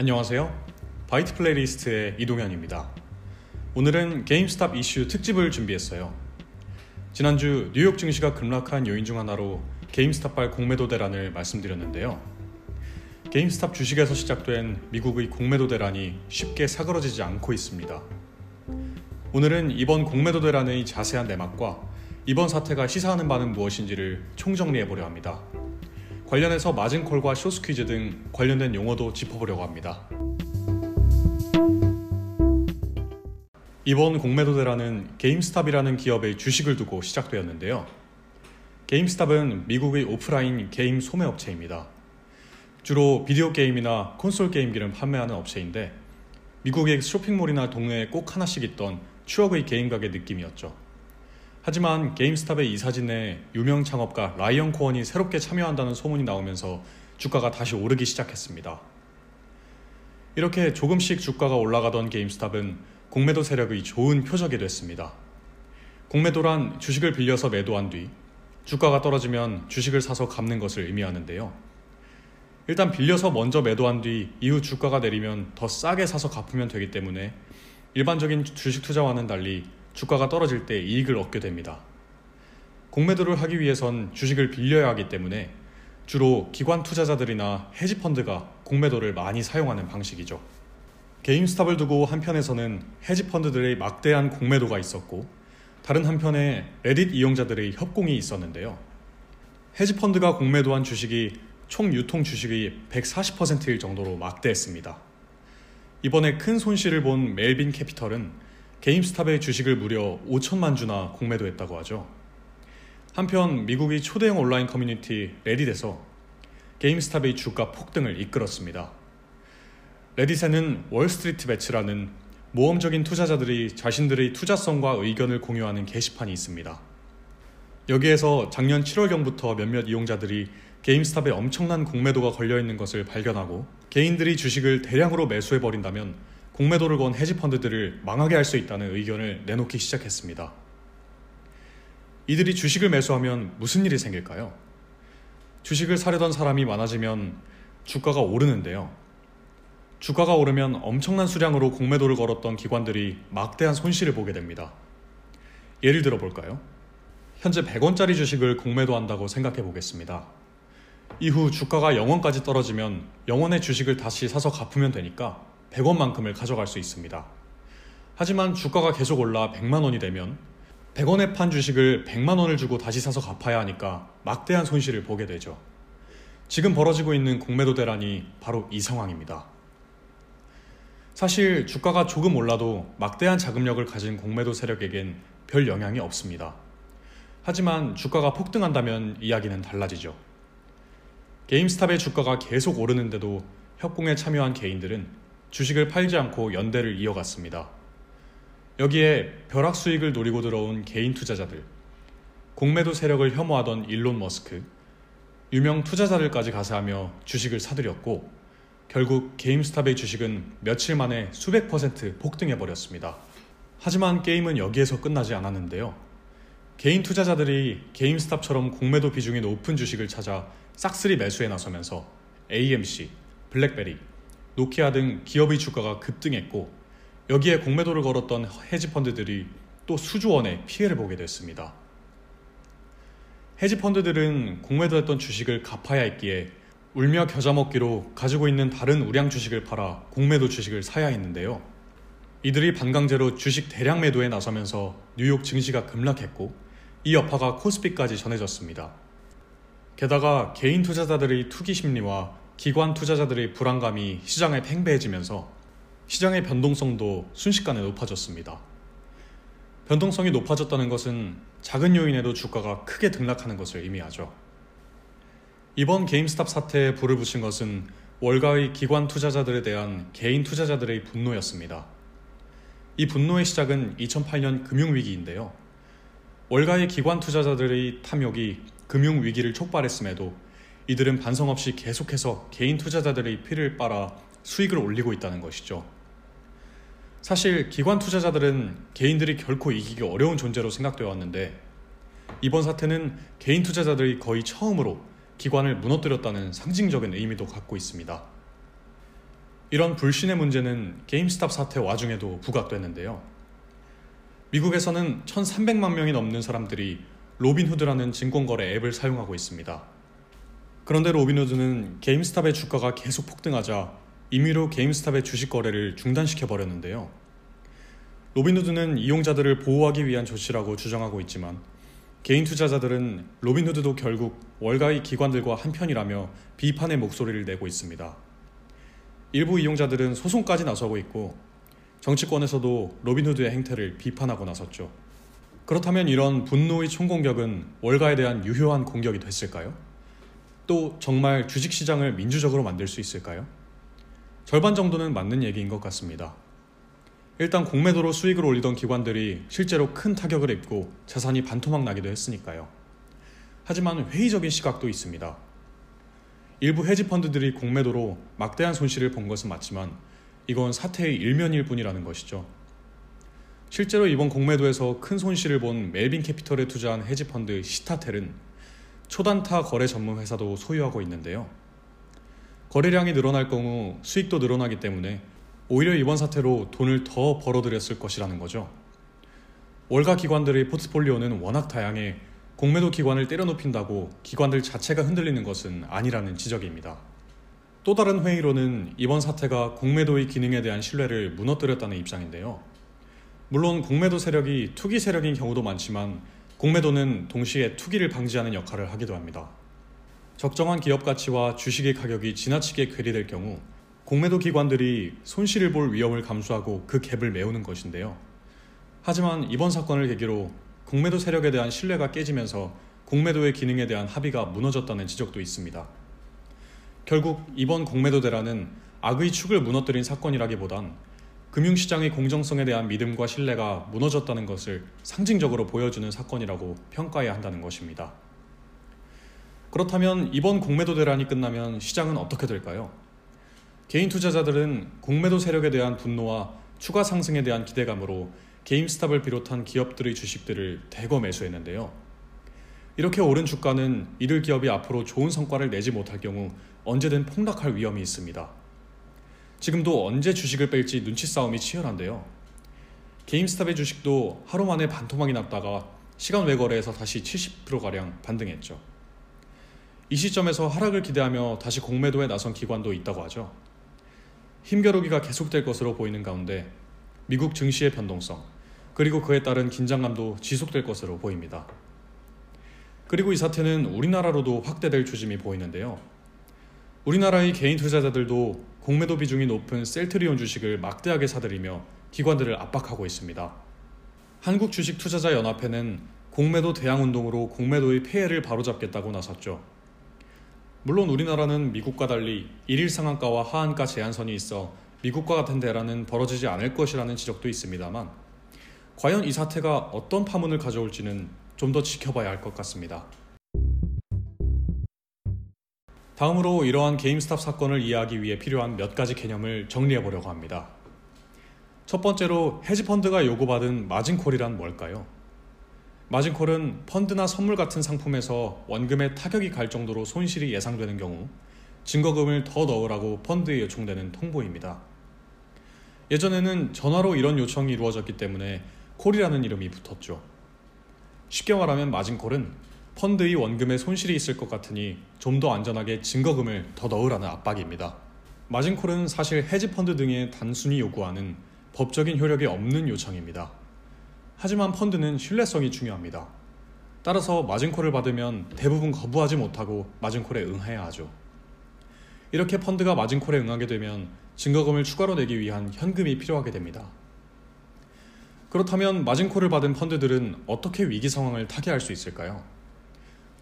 안녕하세요. 바이트 플레이리스트의 이동현입니다. 오늘은 게임스탑 이슈 특집을 준비했어요. 지난주 뉴욕 증시가 급락한 요인 중 하나로 게임스탑발 공매도 대란을 말씀드렸는데요. 게임스탑 주식에서 시작된 미국의 공매도 대란이 쉽게 사그러지지 않고 있습니다. 오늘은 이번 공매도 대란의 자세한 내막과 이번 사태가 시사하는 바는 무엇인지를 총정리해 보려 합니다. 관련해서 margin call과 short squeeze 등 관련된 용어도 짚어보려고 합니다. 이번 공매도 대란은 게임스탑이라는 기업의 주식을 두고 시작되었는데요. 게임스탑은 미국의 오프라인 게임 소매 업체입니다. 주로 비디오 게임이나 콘솔 게임기를 판매하는 업체인데 미국의 쇼핑몰이나 동네에 꼭 하나씩 있던 추억의 게임 가게 느낌이었죠. 하지만 게임스탑의 이 사진에 유명 창업가 라이언 코언이 새롭게 참여한다는 소문이 나오면서 주가가 다시 오르기 시작했습니다. 이렇게 조금씩 주가가 올라가던 게임스탑은 공매도 세력의 좋은 표적이 됐습니다. 공매도란 주식을 빌려서 매도한 뒤 주가가 떨어지면 주식을 사서 갚는 것을 의미하는데요. 일단 빌려서 먼저 매도한 뒤 이후 주가가 내리면 더 싸게 사서 갚으면 되기 때문에 일반적인 주식 투자와는 달리 주가가 떨어질 때 이익을 얻게 됩니다. 공매도를 하기 위해선 주식을 빌려야 하기 때문에 주로 기관 투자자들이나 헤지펀드가 공매도를 많이 사용하는 방식이죠. 게임스탑을 두고 한편에서는 헤지펀드들의 막대한 공매도가 있었고 다른 한편에 레딧 이용자들의 협공이 있었는데요. 헤지펀드가 공매도한 주식이 총 유통 주식의 140%일 정도로 막대했습니다. 이번에 큰 손실을 본 멜빈 캐피털은 게임스탑의 주식을 무려 5천만 주나 공매도했다고 하죠. 한편 미국의 초대형 온라인 커뮤니티 레딧에서 게임스탑의 주가 폭등을 이끌었습니다. 레딧에는 월스트리트베츠라는 모험적인 투자자들이 자신들의 투자성과 의견을 공유하는 게시판이 있습니다. 여기에서 작년 7월경부터 몇몇 이용자들이 게임스탑에 엄청난 공매도가 걸려있는 것을 발견하고 개인들이 주식을 대량으로 매수해버린다면 공매도를 건 헤지펀드들을 망하게 할 수 있다는 의견을 내놓기 시작했습니다. 이들이 주식을 매수하면 무슨 일이 생길까요? 주식을 사려던 사람이 많아지면 주가가 오르는데요. 주가가 오르면 엄청난 수량으로 공매도를 걸었던 기관들이 막대한 손실을 보게 됩니다. 예를 들어 볼까요? 현재 100원짜리 주식을 공매도한다고 생각해 보겠습니다. 이후 주가가 0원까지 떨어지면 0원의 주식을 다시 사서 갚으면 되니까 100원만큼을 가져갈 수 있습니다. 하지만 주가가 계속 올라 100만 원이 되면 100원에 판 주식을 100만 원을 주고 다시 사서 갚아야 하니까 막대한 손실을 보게 되죠. 지금 벌어지고 있는 공매도 대란이 바로 이 상황입니다. 사실 주가가 조금 올라도 막대한 자금력을 가진 공매도 세력에겐 별 영향이 없습니다. 하지만 주가가 폭등한다면 이야기는 달라지죠. 게임스탑의 주가가 계속 오르는데도 협공에 참여한 개인들은 주식을 팔지 않고 연대를 이어갔습니다. 여기에 벼락 수익을 노리고 들어온 개인 투자자들, 공매도 세력을 혐오하던 일론 머스크, 유명 투자자들까지 가세하며 주식을 사들였고 결국 게임스탑의 주식은 며칠 만에 수백 퍼센트 폭등해버렸습니다. 하지만 게임은 여기에서 끝나지 않았는데요. 개인 투자자들이 게임스탑처럼 공매도 비중이 높은 주식을 찾아 싹쓸이 매수에 나서면서 AMC, 블랙베리, 노키아 등 기업의 주가가 급등했고 여기에 공매도를 걸었던 헤지펀드들이 또 수조원의 피해를 보게 됐습니다. 헤지펀드들은 공매도했던 주식을 갚아야 했기에 울며 겨자 먹기로 가지고 있는 다른 우량 주식을 팔아 공매도 주식을 사야 했는데요. 이들이 반강제로 주식 대량 매도에 나서면서 뉴욕 증시가 급락했고 이 여파가 코스피까지 전해졌습니다. 게다가 개인 투자자들의 투기 심리와 기관 투자자들의 불안감이 시장에 팽배해지면서 시장의 변동성도 순식간에 높아졌습니다. 변동성이 높아졌다는 것은 작은 요인에도 주가가 크게 등락하는 것을 의미하죠. 이번 게임스탑 사태에 불을 붙인 것은 월가의 기관 투자자들에 대한 개인 투자자들의 분노였습니다. 이 분노의 시작은 2008년 금융위기인데요. 월가의 기관 투자자들의 탐욕이 금융위기를 촉발했음에도 이들은 반성 없이 계속해서 개인 투자자들의 피를 빨아 수익을 올리고 있다는 것이죠. 사실 기관 투자자들은 개인들이 결코 이기기 어려운 존재로 생각되어 왔는데 이번 사태는 개인 투자자들이 거의 처음으로 기관을 무너뜨렸다는 상징적인 의미도 갖고 있습니다. 이런 불신의 문제는 게임스탑 사태 와중에도 부각됐는데요. 미국에서는 1,300만 명이 넘는 사람들이 로빈후드라는 증권거래 앱을 사용하고 있습니다. 그런데 로빈후드는 게임스탑의 주가가 계속 폭등하자 임의로 게임스탑의 주식 거래를 중단시켜 버렸는데요. 로빈후드는 이용자들을 보호하기 위한 조치라고 주장하고 있지만 개인 투자자들은 로빈후드도 결국 월가의 기관들과 한편이라며 비판의 목소리를 내고 있습니다. 일부 이용자들은 소송까지 나서고 있고 정치권에서도 로빈후드의 행태를 비판하고 나섰죠. 그렇다면 이런 분노의 총공격은 월가에 대한 유효한 공격이 됐을까요? 또 정말 주식 시장을 민주적으로 만들 수 있을까요? 절반 정도는 맞는 얘기인 것 같습니다. 일단 공매도로 수익을 올리던 기관들이 실제로 큰 타격을 입고 자산이 반토막 나기도 했으니까요. 하지만 회의적인 시각도 있습니다. 일부 헤지 펀드들이 공매도로 막대한 손실을 본 것은 맞지만 이건 사태의 일면일 뿐이라는 것이죠. 실제로 이번 공매도에서 큰 손실을 본 멜빈 캐피털에 투자한 헤지 펀드 시타텔은 초단타 거래 전문 회사도 소유하고 있는데요. 거래량이 늘어날 경우 수익도 늘어나기 때문에 오히려 이번 사태로 돈을 더 벌어들였을 것이라는 거죠. 월가 기관들의 포트폴리오는 워낙 다양해 공매도 기관을 때려눕힌다고 기관들 자체가 흔들리는 것은 아니라는 지적입니다. 또 다른 회의로는 이번 사태가 공매도의 기능에 대한 신뢰를 무너뜨렸다는 입장인데요. 물론 공매도 세력이 투기 세력인 경우도 많지만 공매도는 동시에 투기를 방지하는 역할을 하기도 합니다. 적정한 기업 가치와 주식의 가격이 지나치게 괴리될 경우 공매도 기관들이 손실을 볼 위험을 감수하고 그 갭을 메우는 것인데요. 하지만 이번 사건을 계기로 공매도 세력에 대한 신뢰가 깨지면서 공매도의 기능에 대한 합의가 무너졌다는 지적도 있습니다. 결국 이번 공매도 대란은 악의 축을 무너뜨린 사건이라기보단 금융시장의 공정성에 대한 믿음과 신뢰가 무너졌다는 것을 상징적으로 보여주는 사건이라고 평가해야 한다는 것입니다. 그렇다면 이번 공매도 대란이 끝나면 시장은 어떻게 될까요? 개인 투자자들은 공매도 세력에 대한 분노와 추가 상승에 대한 기대감으로 게임스탑을 비롯한 기업들의 주식들을 대거 매수했는데요. 이렇게 오른 주가는 이들 기업이 앞으로 좋은 성과를 내지 못할 경우 언제든 폭락할 위험이 있습니다. 지금도 언제 주식을 뺄지 눈치 싸움이 치열한데요. 게임스탑의 주식도 하루 만에 반토막이 났다가 시간 외 거래에서 다시 70%가량 반등했죠. 이 시점에서 하락을 기대하며 다시 공매도에 나선 기관도 있다고 하죠. 힘겨루기가 계속될 것으로 보이는 가운데 미국 증시의 변동성, 그리고 그에 따른 긴장감도 지속될 것으로 보입니다. 그리고 이 사태는 우리나라로도 확대될 조짐이 보이는데요. 우리나라의 개인 투자자들도 공매도 비중이 높은 셀트리온 주식을 막대하게 사들이며 기관들을 압박하고 있습니다. 한국 주식 투자자 연합회는 공매도 대항 운동으로 공매도의 폐해를 바로잡겠다고 나섰죠. 물론 우리나라는 미국과 달리 일일 상한가와 하한가 제한선이 있어 미국과 같은 대란은 벌어지지 않을 것이라는 지적도 있습니다만 과연 이 사태가 어떤 파문을 가져올지는 좀 더 지켜봐야 할 것 같습니다. 다음으로 이러한 게임스탑 사건을 이해하기 위해 필요한 몇 가지 개념을 정리해 보려고 합니다. 첫 번째로 헤지펀드가 요구받은 마진콜이란 뭘까요? 마진콜은 펀드나 선물 같은 상품에서 원금에 타격이 갈 정도로 손실이 예상되는 경우 증거금을 더 넣으라고 펀드에 요청되는 통보입니다. 예전에는 전화로 이런 요청이 이루어졌기 때문에 콜이라는 이름이 붙었죠. 쉽게 말하면 마진콜은 펀드의 원금에 손실이 있을 것 같으니 좀 더 안전하게 증거금을 더 넣으라는 압박입니다. 마진콜은 사실 헤지펀드 등에 단순히 요구하는 법적인 효력이 없는 요청입니다. 하지만 펀드는 신뢰성이 중요합니다. 따라서 margin call을 받으면 대부분 거부하지 못하고 margin call에 응해야 하죠. 이렇게 펀드가 margin call에 응하게 되면 증거금을 추가로 내기 위한 현금이 필요하게 됩니다. 그렇다면 margin call을 받은 펀드들은 어떻게 위기 상황을 타개할 수 있을까요?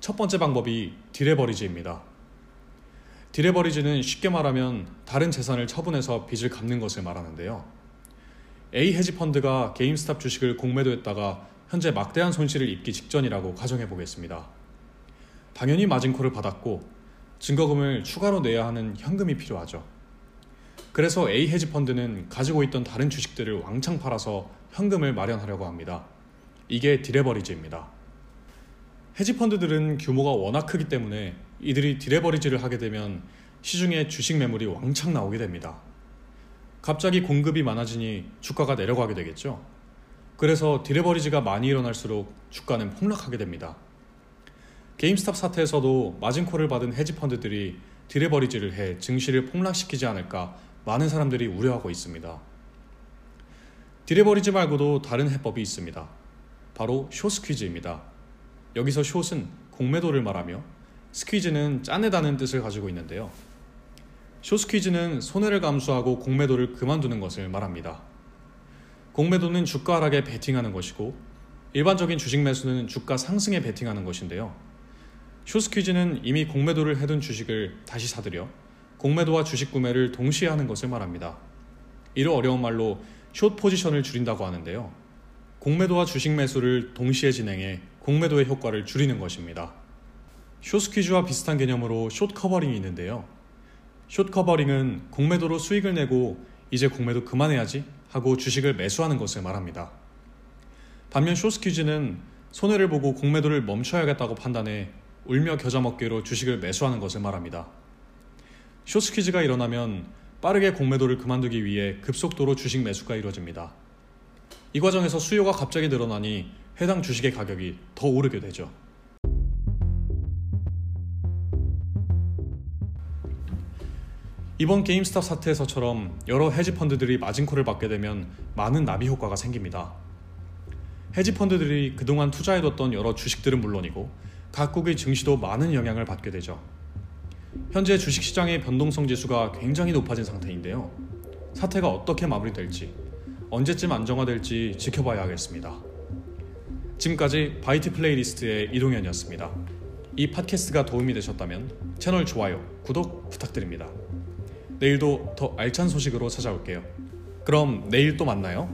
첫 번째 방법이 deleverage입니다. 디레버리지는 쉽게 말하면 다른 재산을 처분해서 빚을 갚는 것을 말하는데요. A 헤지 펀드가 게임스탑 주식을 공매도했다가 현재 막대한 손실을 입기 직전이라고 가정해 보겠습니다. 당연히 마진콜을 받았고 증거금을 추가로 내야 하는 현금이 필요하죠. 그래서 A 헤지 펀드는 가지고 있던 다른 주식들을 왕창 팔아서 현금을 마련하려고 합니다. 이게 디레버리지입니다. 헤지 펀드들은 규모가 워낙 크기 때문에 이들이 디레버리지를 하게 되면 시중에 주식 매물이 왕창 나오게 됩니다. 갑자기 공급이 많아지니 주가가 내려가게 되겠죠. 그래서 디레버리지가 많이 일어날수록 주가는 폭락하게 됩니다. 게임스탑 사태에서도 마진콜을 받은 헤지펀드들이 디레버리지를 해 증시를 폭락시키지 않을까 많은 사람들이 우려하고 있습니다. 디레버리지 말고도 다른 해법이 있습니다. 바로 숏 스퀴즈입니다. 여기서 숏은 공매도를 말하며 스퀴즈는 짜내다는 뜻을 가지고 있는데요. 숏 스퀴즈는 손해를 감수하고 공매도를 그만두는 것을 말합니다. 공매도는 주가 하락에 베팅하는 것이고 일반적인 주식 매수는 주가 상승에 베팅하는 것인데요. 숏 스퀴즈는 이미 공매도를 해둔 주식을 다시 사들여 공매도와 주식 구매를 동시에 하는 것을 말합니다. 이를 어려운 말로 숏 포지션을 줄인다고 하는데요. 공매도와 주식 매수를 동시에 진행해 공매도의 효과를 줄이는 것입니다. 숏 스퀴즈와 비슷한 개념으로 short covering이 있는데요. short covering은 공매도로 수익을 내고 이제 공매도 그만해야지 하고 주식을 매수하는 것을 말합니다. 반면 숏 스퀴즈는 손해를 보고 공매도를 멈춰야겠다고 판단해 울며 겨자 먹기로 주식을 매수하는 것을 말합니다. 숏 스퀴즈가 일어나면 빠르게 공매도를 그만두기 위해 급속도로 주식 매수가 이루어집니다. 이 과정에서 수요가 갑자기 늘어나니 해당 주식의 가격이 더 오르게 되죠. 이번 게임스탑 사태에서처럼 여러 헤지펀드들이 마진콜을 받게 되면 많은 나비 효과가 생깁니다. 헤지펀드들이 그동안 투자해뒀던 여러 주식들은 물론이고 각국의 증시도 많은 영향을 받게 되죠. 현재 주식시장의 변동성 지수가 굉장히 높아진 상태인데요. 사태가 어떻게 마무리될지, 언제쯤 안정화될지 지켜봐야 하겠습니다. 지금까지 바이트 플레이리스트의 이동현이었습니다. 이 팟캐스트가 도움이 되셨다면 채널 좋아요, 구독 부탁드립니다. 내일도 더 알찬 소식으로 찾아올게요. 그럼 내일 또 만나요.